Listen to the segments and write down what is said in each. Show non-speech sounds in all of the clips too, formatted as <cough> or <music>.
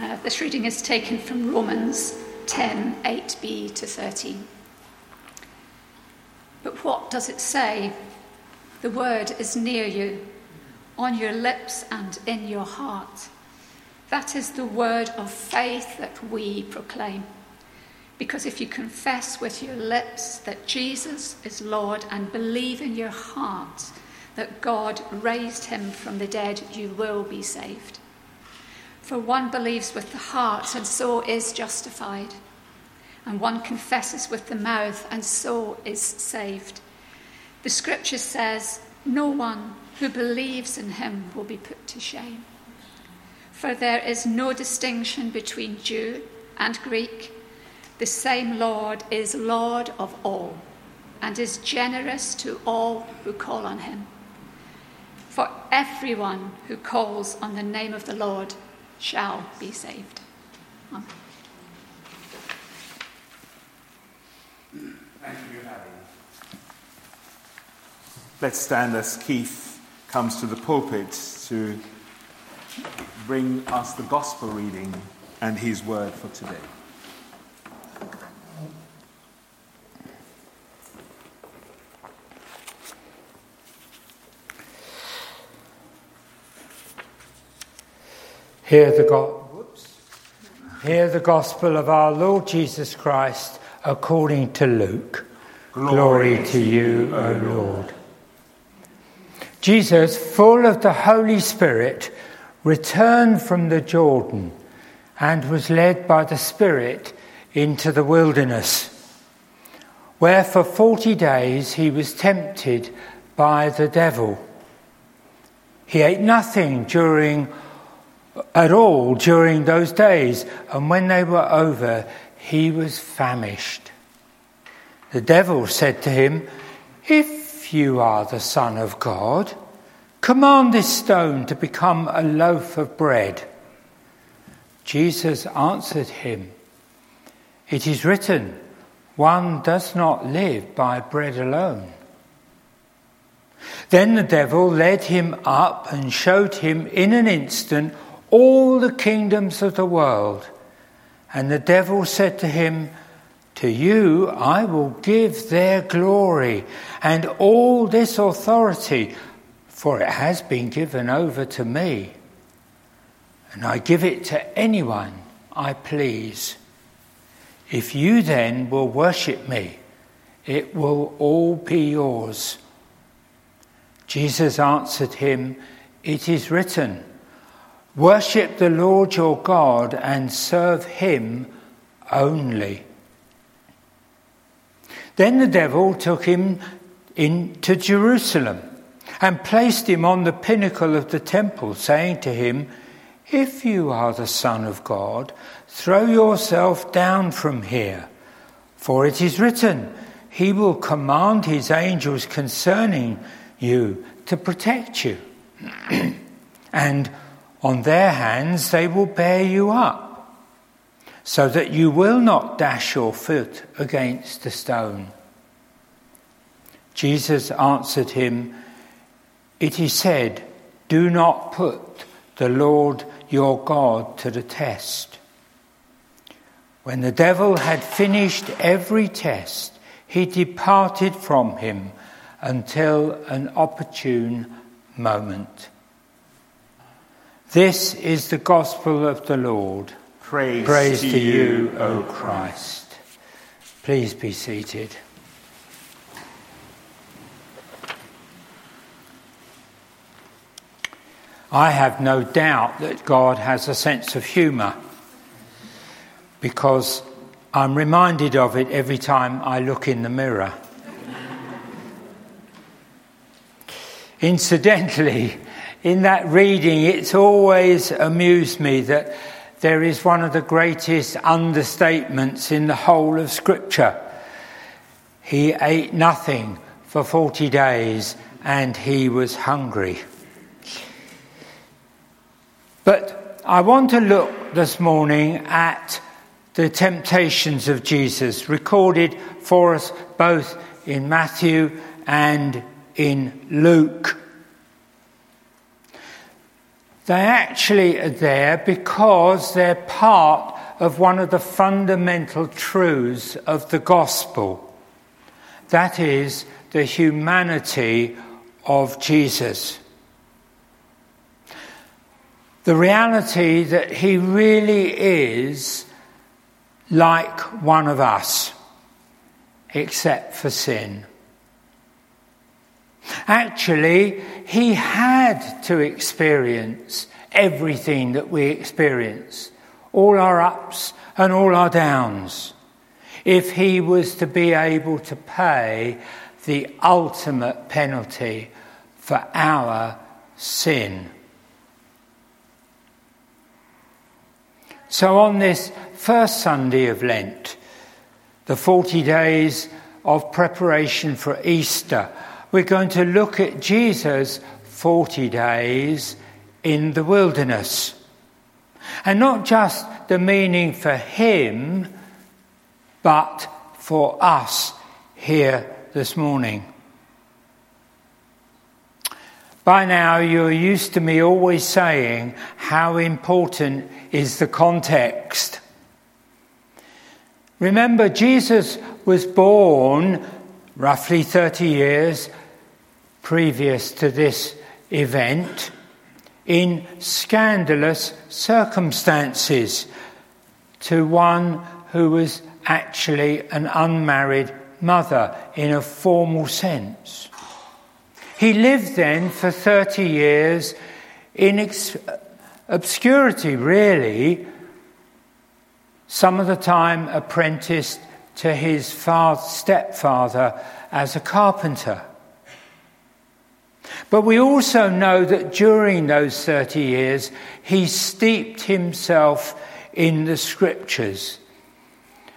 Uh, this reading is taken from Romans 10 8b to 13. But what does it say? The word is near you, on your lips and in your heart. That is the word of faith that we proclaim. Because if you confess with your lips that Jesus is Lord and believe in your heart that God raised him from the dead, you will be saved. For one believes with the heart and so is justified, and one confesses with the mouth and so is saved. The scripture says, No one who believes in him will be put to shame. For there is no distinction between Jew and Greek. The same Lord is Lord of all and is generous to all who call on him. For everyone who calls on the name of the Lord shall be saved. Amen. Thank you, Harry. Let's stand as Keith comes to the pulpit to bring us the gospel reading and his word for today. Hear the, go- Hear the gospel of our Lord Jesus Christ according to Luke. Glory, Glory to you, O Lord. Jesus, full of the Holy Spirit, returned from the Jordan and was led by the Spirit into the wilderness, where for forty days he was tempted by the devil. He ate nothing during at all during those days, and when they were over, he was famished. The devil said to him, If you are the Son of God, command this stone to become a loaf of bread. Jesus answered him, It is written, one does not live by bread alone. Then the devil led him up and showed him in an instant all the kingdoms of the world. And the devil said to him, To you I will give their glory and all this authority, for it has been given over to me. And I give it to anyone I please. If you then will worship me, it will all be yours. Jesus answered him, It is written, Worship the Lord your God and serve him only. Then the devil took him into Jerusalem and placed him on the pinnacle of the temple, saying to him, If you are the Son of God, throw yourself down from here, for it is written, He will command His angels concerning you to protect you. <clears throat> and on their hands they will bear you up, so that you will not dash your foot against a stone. Jesus answered him, It is said, Do not put the Lord your God to the test. When the devil had finished every test, he departed from him until an opportune moment. This is the gospel of the Lord. Praise, Praise to, to you, O Christ. Please be seated. I have no doubt that God has a sense of humour because I'm reminded of it every time I look in the mirror. Incidentally, in that reading, it's always amused me that there is one of the greatest understatements in the whole of Scripture. He ate nothing for 40 days and he was hungry. But I want to look this morning at the temptations of Jesus, recorded for us both in Matthew and in Luke. They actually are there because they're part of one of the fundamental truths of the gospel. That is the humanity of Jesus. The reality that he really is like one of us, except for sin. Actually, he had to experience everything that we experience, all our ups and all our downs, if he was to be able to pay the ultimate penalty for our sin. So, on this first Sunday of Lent, the 40 days of preparation for Easter, we're going to look at Jesus' 40 days in the wilderness. And not just the meaning for him, but for us here this morning. By now, you're used to me always saying how important is the context. Remember, Jesus was born roughly 30 years previous to this event in scandalous circumstances to one who was actually an unmarried mother in a formal sense. He lived then for 30 years in ex- obscurity, really, some of the time apprenticed to his father, stepfather as a carpenter. But we also know that during those 30 years, he steeped himself in the scriptures.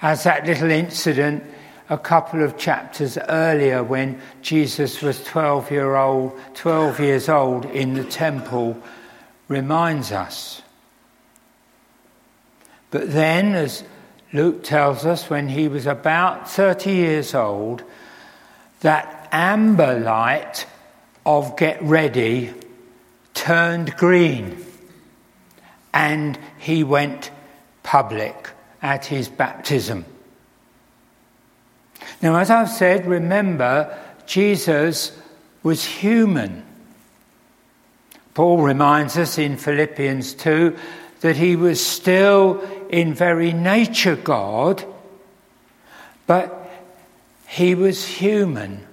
As that little incident a couple of chapters earlier when Jesus was 12 year old 12 years old in the temple reminds us but then as Luke tells us when he was about 30 years old that amber light of get ready turned green and he went public at his baptism now, as I've said, remember, Jesus was human. Paul reminds us in Philippians 2 that he was still in very nature God, but he was human.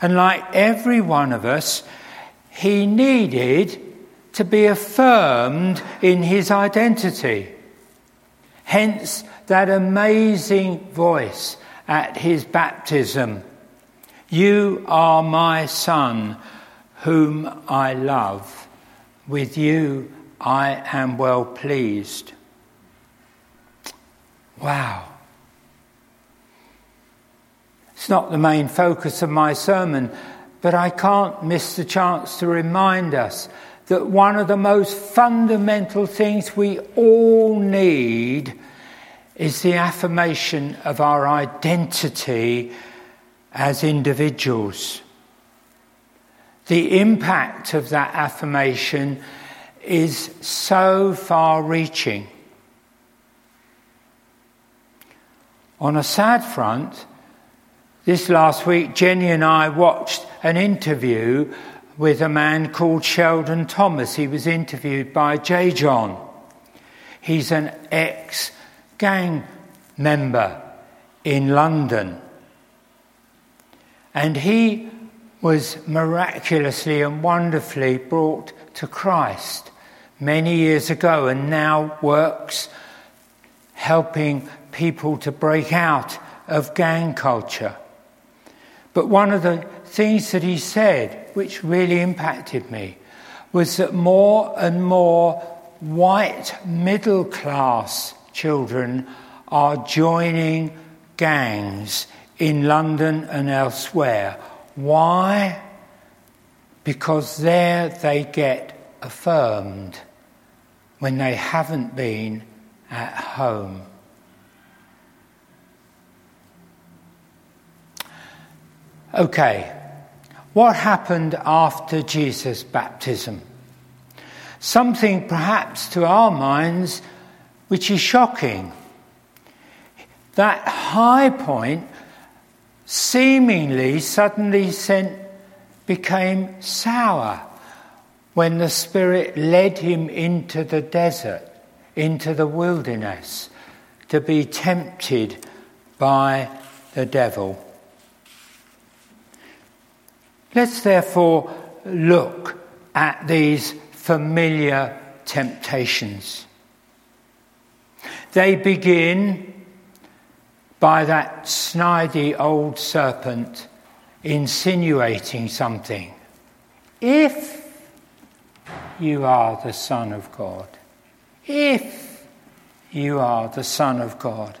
And like every one of us, he needed to be affirmed in his identity. Hence, that amazing voice at his baptism You are my Son, whom I love. With you I am well pleased. Wow. It's not the main focus of my sermon, but I can't miss the chance to remind us that one of the most fundamental things we all need is the affirmation of our identity as individuals. The impact of that affirmation is so far reaching. On a sad front, this last week, Jenny and I watched an interview with a man called Sheldon Thomas. He was interviewed by J. John. He's an ex gang member in London. And he was miraculously and wonderfully brought to Christ many years ago and now works helping people to break out of gang culture. But one of the things that he said, which really impacted me, was that more and more white middle class children are joining gangs in London and elsewhere. Why? Because there they get affirmed when they haven't been at home. Okay, what happened after Jesus' baptism? Something perhaps to our minds which is shocking. That high point seemingly suddenly sent, became sour when the Spirit led him into the desert, into the wilderness, to be tempted by the devil. Let's therefore look at these familiar temptations. They begin by that snidey old serpent insinuating something. If you are the Son of God, if you are the Son of God.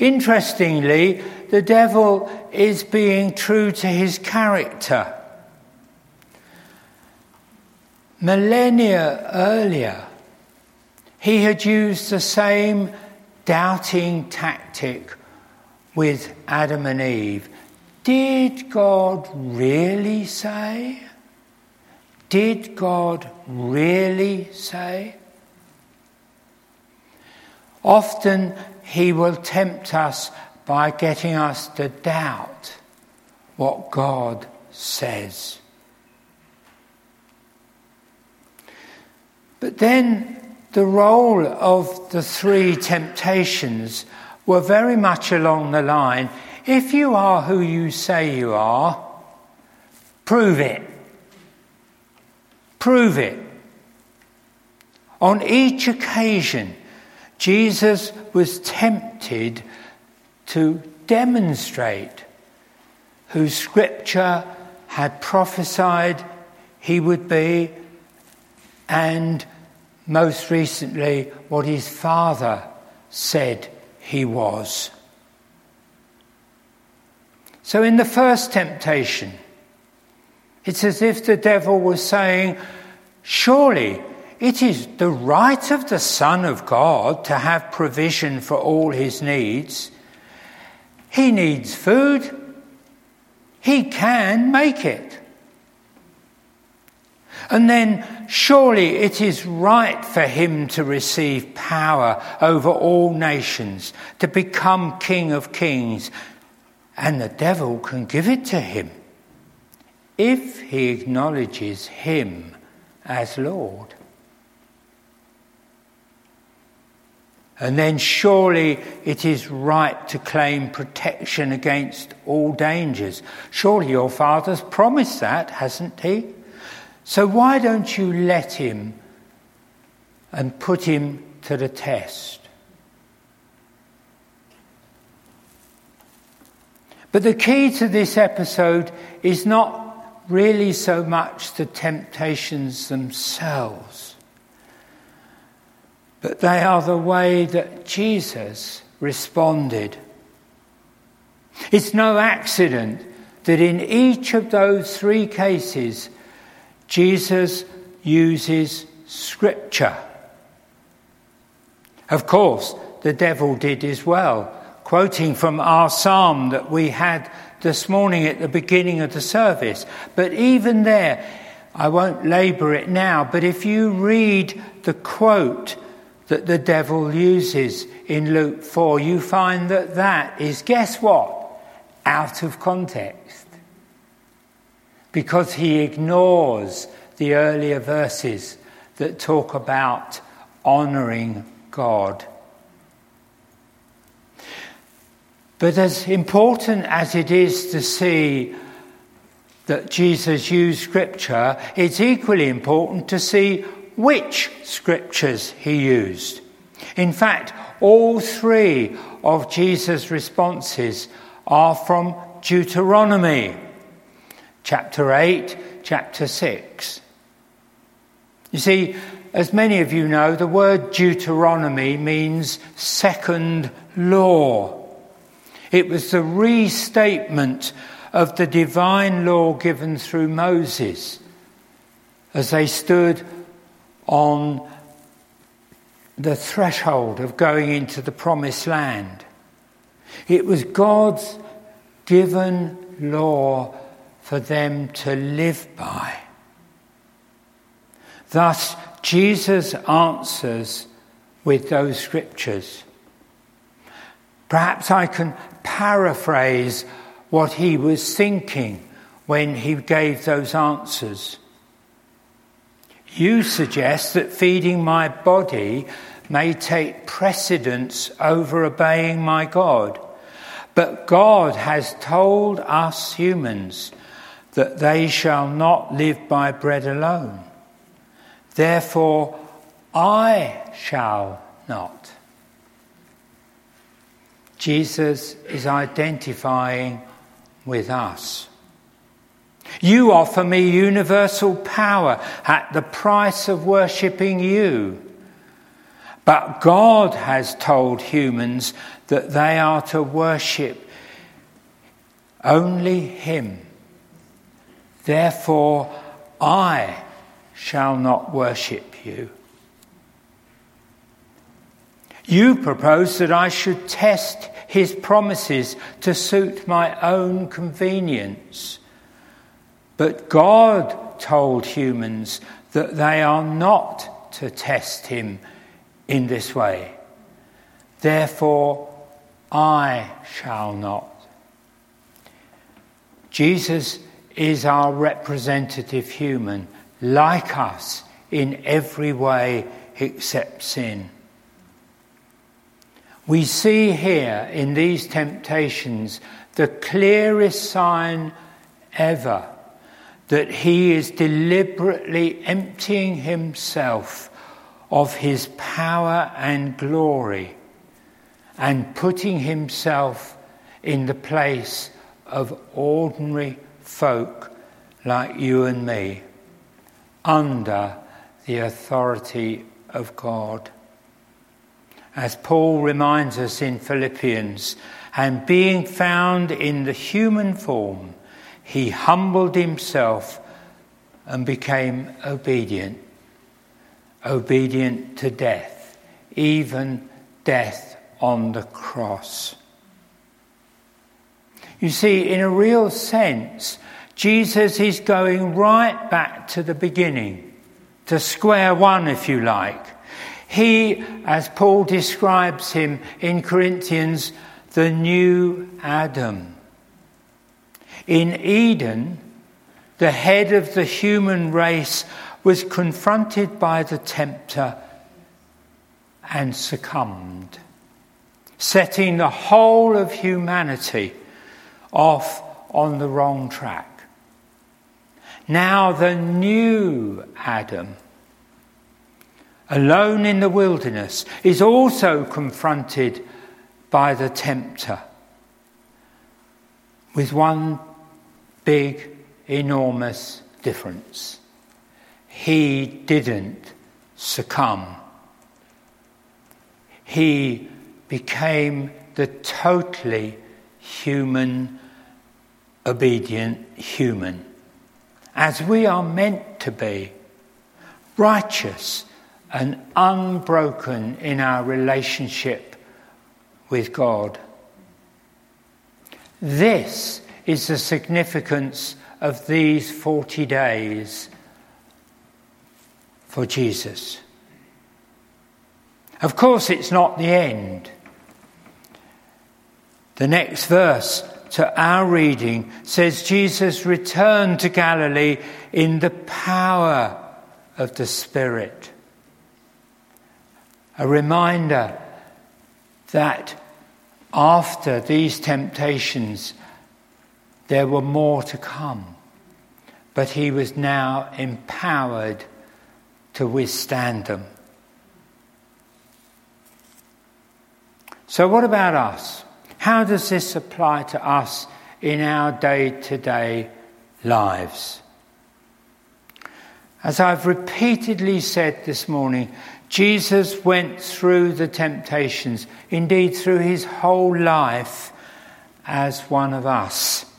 Interestingly, the devil is being true to his character. Millennia earlier, he had used the same doubting tactic with Adam and Eve. Did God really say? Did God really say? Often he will tempt us by getting us to doubt what God says. But then the role of the three temptations were very much along the line if you are who you say you are, prove it. Prove it. On each occasion, Jesus was tempted to demonstrate who Scripture had prophesied he would be and most recently what his father said he was. So, in the first temptation, it's as if the devil was saying, Surely it is the right of the Son of God to have provision for all his needs. He needs food, he can make it. And then surely it is right for him to receive power over all nations, to become King of Kings, and the devil can give it to him if he acknowledges him as Lord. And then surely it is right to claim protection against all dangers. Surely your father's promised that, hasn't he? So why don't you let him and put him to the test? But the key to this episode is not really so much the temptations themselves, but they are the way that Jesus responded. It's no accident that in each of those three cases, Jesus uses scripture. Of course, the devil did as well, quoting from our psalm that we had this morning at the beginning of the service. But even there, I won't labour it now, but if you read the quote that the devil uses in Luke 4, you find that that is, guess what? Out of context because he ignores the earlier verses that talk about honouring God. But as important as it is to see that Jesus used Scripture, it's equally important to see which Scriptures he used. In fact, all three of Jesus' responses are from Deuteronomy chapter 8, chapter 6. You see, as many of you know, the word Deuteronomy means second law. It was the restatement of the divine law given through Moses as they stood on the threshold of going into the promised land. It was God's given law for them to live by. Thus, Jesus answers with those scriptures. Perhaps I can paraphrase what he was thinking when he gave those answers. You suggest that feeding my body may take precedence over obeying my God. But God has told us humans that they shall not live by bread alone. Therefore, I shall not. Jesus is identifying with us. You offer me universal power at the price of worshipping you. But God has told humans that they are to worship only Him. Therefore, I shall not worship you. You propose that I should test his promises to suit my own convenience. But God told humans that they are not to test him in this way. Therefore, I shall not. Jesus is our representative human, like us in every way except sin. We see here in these temptations the clearest sign ever that he is deliberately emptying himself of his power and glory and putting himself in the place of ordinary folk like you and me under the authority of God. As Paul reminds us in Philippians, and being found in the human form, he humbled himself and became obedient, obedient to death, even death on the cross. You see, in a real sense, Jesus is going right back to the beginning, to square one, if you like. He, as Paul describes him in Corinthians, the new Adam. In Eden, the head of the human race was confronted by the tempter and succumbed, setting the whole of humanity off on the wrong track. Now, the new Adam, alone in the wilderness, is also confronted by the tempter with one big, enormous difference. He didn't succumb. He became the totally human obedient human, as we are meant to be, righteous and unbroken in our relationship with God. This is the significance of these 40 days for Jesus. Of course, it's not the end. The next verse to our reading says Jesus returned to Galilee in the power of the Spirit. A reminder that after these temptations, there were more to come, but he was now empowered to withstand them. So, what about us? How does this apply to us in our day to day lives? As I've repeatedly said this morning, Jesus went through the temptations, indeed through his whole life, as one of us.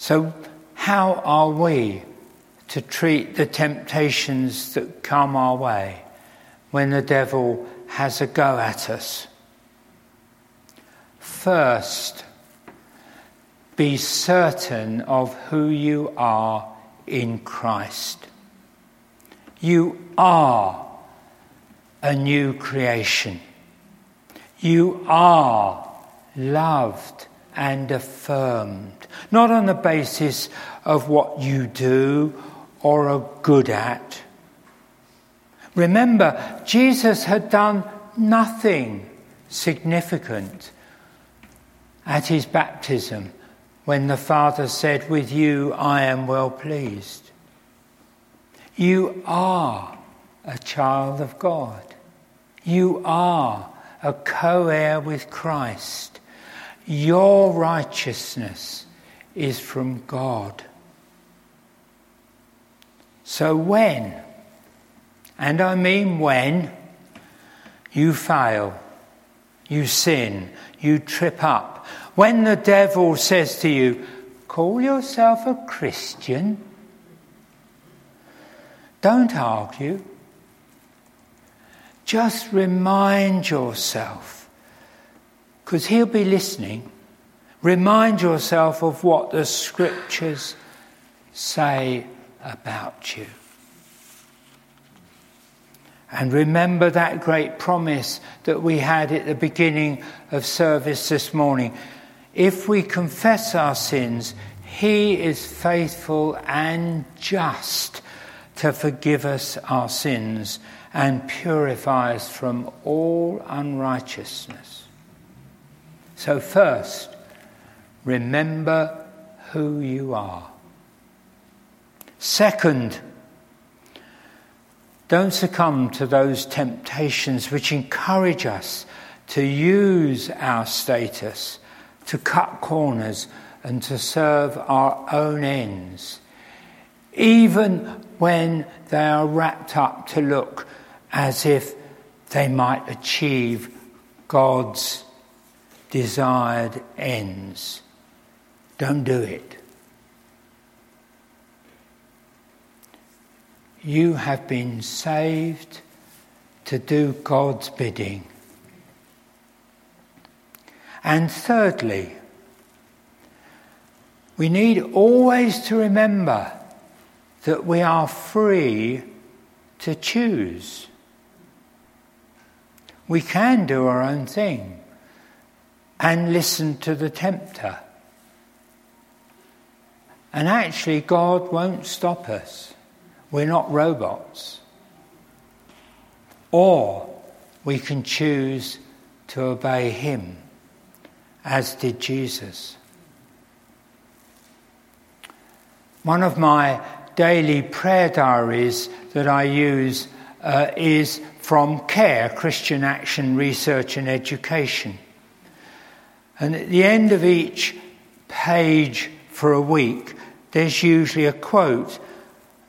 So, how are we to treat the temptations that come our way when the devil has a go at us? First, be certain of who you are in Christ. You are a new creation. You are loved and affirmed, not on the basis of what you do or are good at. Remember, Jesus had done nothing significant at his baptism when the Father said, With you I am well pleased. You are a child of God. You are a co heir with Christ. Your righteousness is from God. So when, and I mean when, you fail, you sin, you trip up, when the devil says to you, call yourself a Christian, don't argue. Just remind yourself, because he'll be listening. Remind yourself of what the scriptures say about you. And remember that great promise that we had at the beginning of service this morning. If we confess our sins, He is faithful and just to forgive us our sins and purify us from all unrighteousness. So, first, remember who you are. Second, don't succumb to those temptations which encourage us to use our status to cut corners and to serve our own ends, even when they are wrapped up to look as if they might achieve God's desired ends. Don't do it. You have been saved to do God's bidding. And thirdly, we need always to remember that we are free to choose. We can do our own thing and listen to the tempter. And actually, God won't stop us. We're not robots. Or we can choose to obey Him, as did Jesus. One of my daily prayer diaries that I use uh, is from CARE, Christian Action Research and Education. And at the end of each page for a week, there's usually a quote.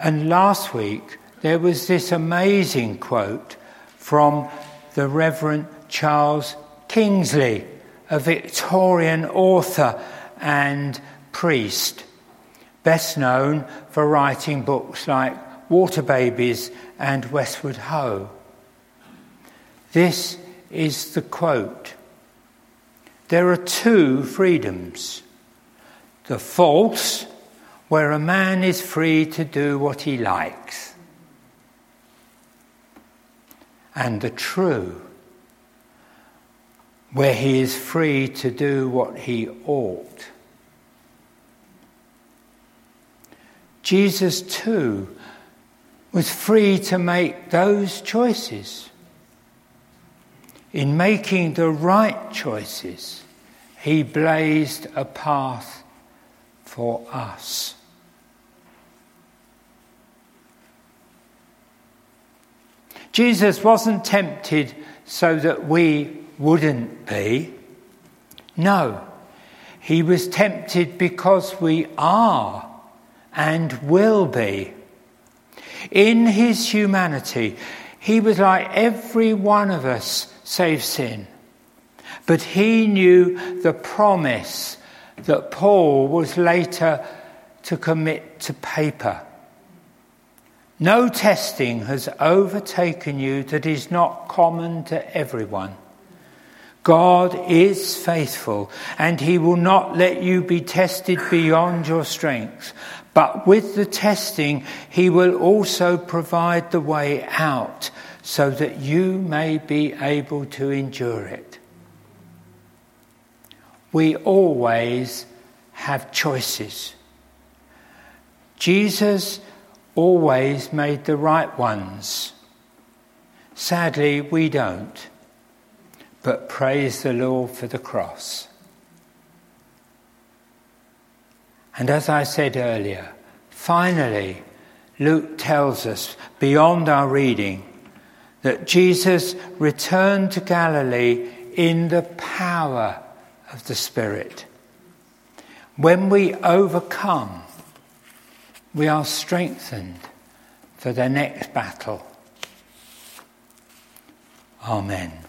And last week, there was this amazing quote from the Reverend Charles Kingsley, a Victorian author and priest, best known for writing books like Water Babies and Westward Ho. This is the quote There are two freedoms the false, where a man is free to do what he likes, and the true, where he is free to do what he ought. Jesus, too, was free to make those choices. In making the right choices, he blazed a path for us. Jesus wasn't tempted so that we wouldn't be. No, he was tempted because we are and will be. In his humanity, he was like every one of us, save sin. But he knew the promise that Paul was later to commit to paper. No testing has overtaken you that is not common to everyone. God is faithful, and he will not let you be tested beyond your strength. But with the testing, he will also provide the way out so that you may be able to endure it. We always have choices. Jesus always made the right ones. Sadly, we don't. But praise the Lord for the cross. And as I said earlier, finally, Luke tells us beyond our reading that Jesus returned to Galilee in the power of the Spirit. When we overcome, we are strengthened for the next battle. Amen.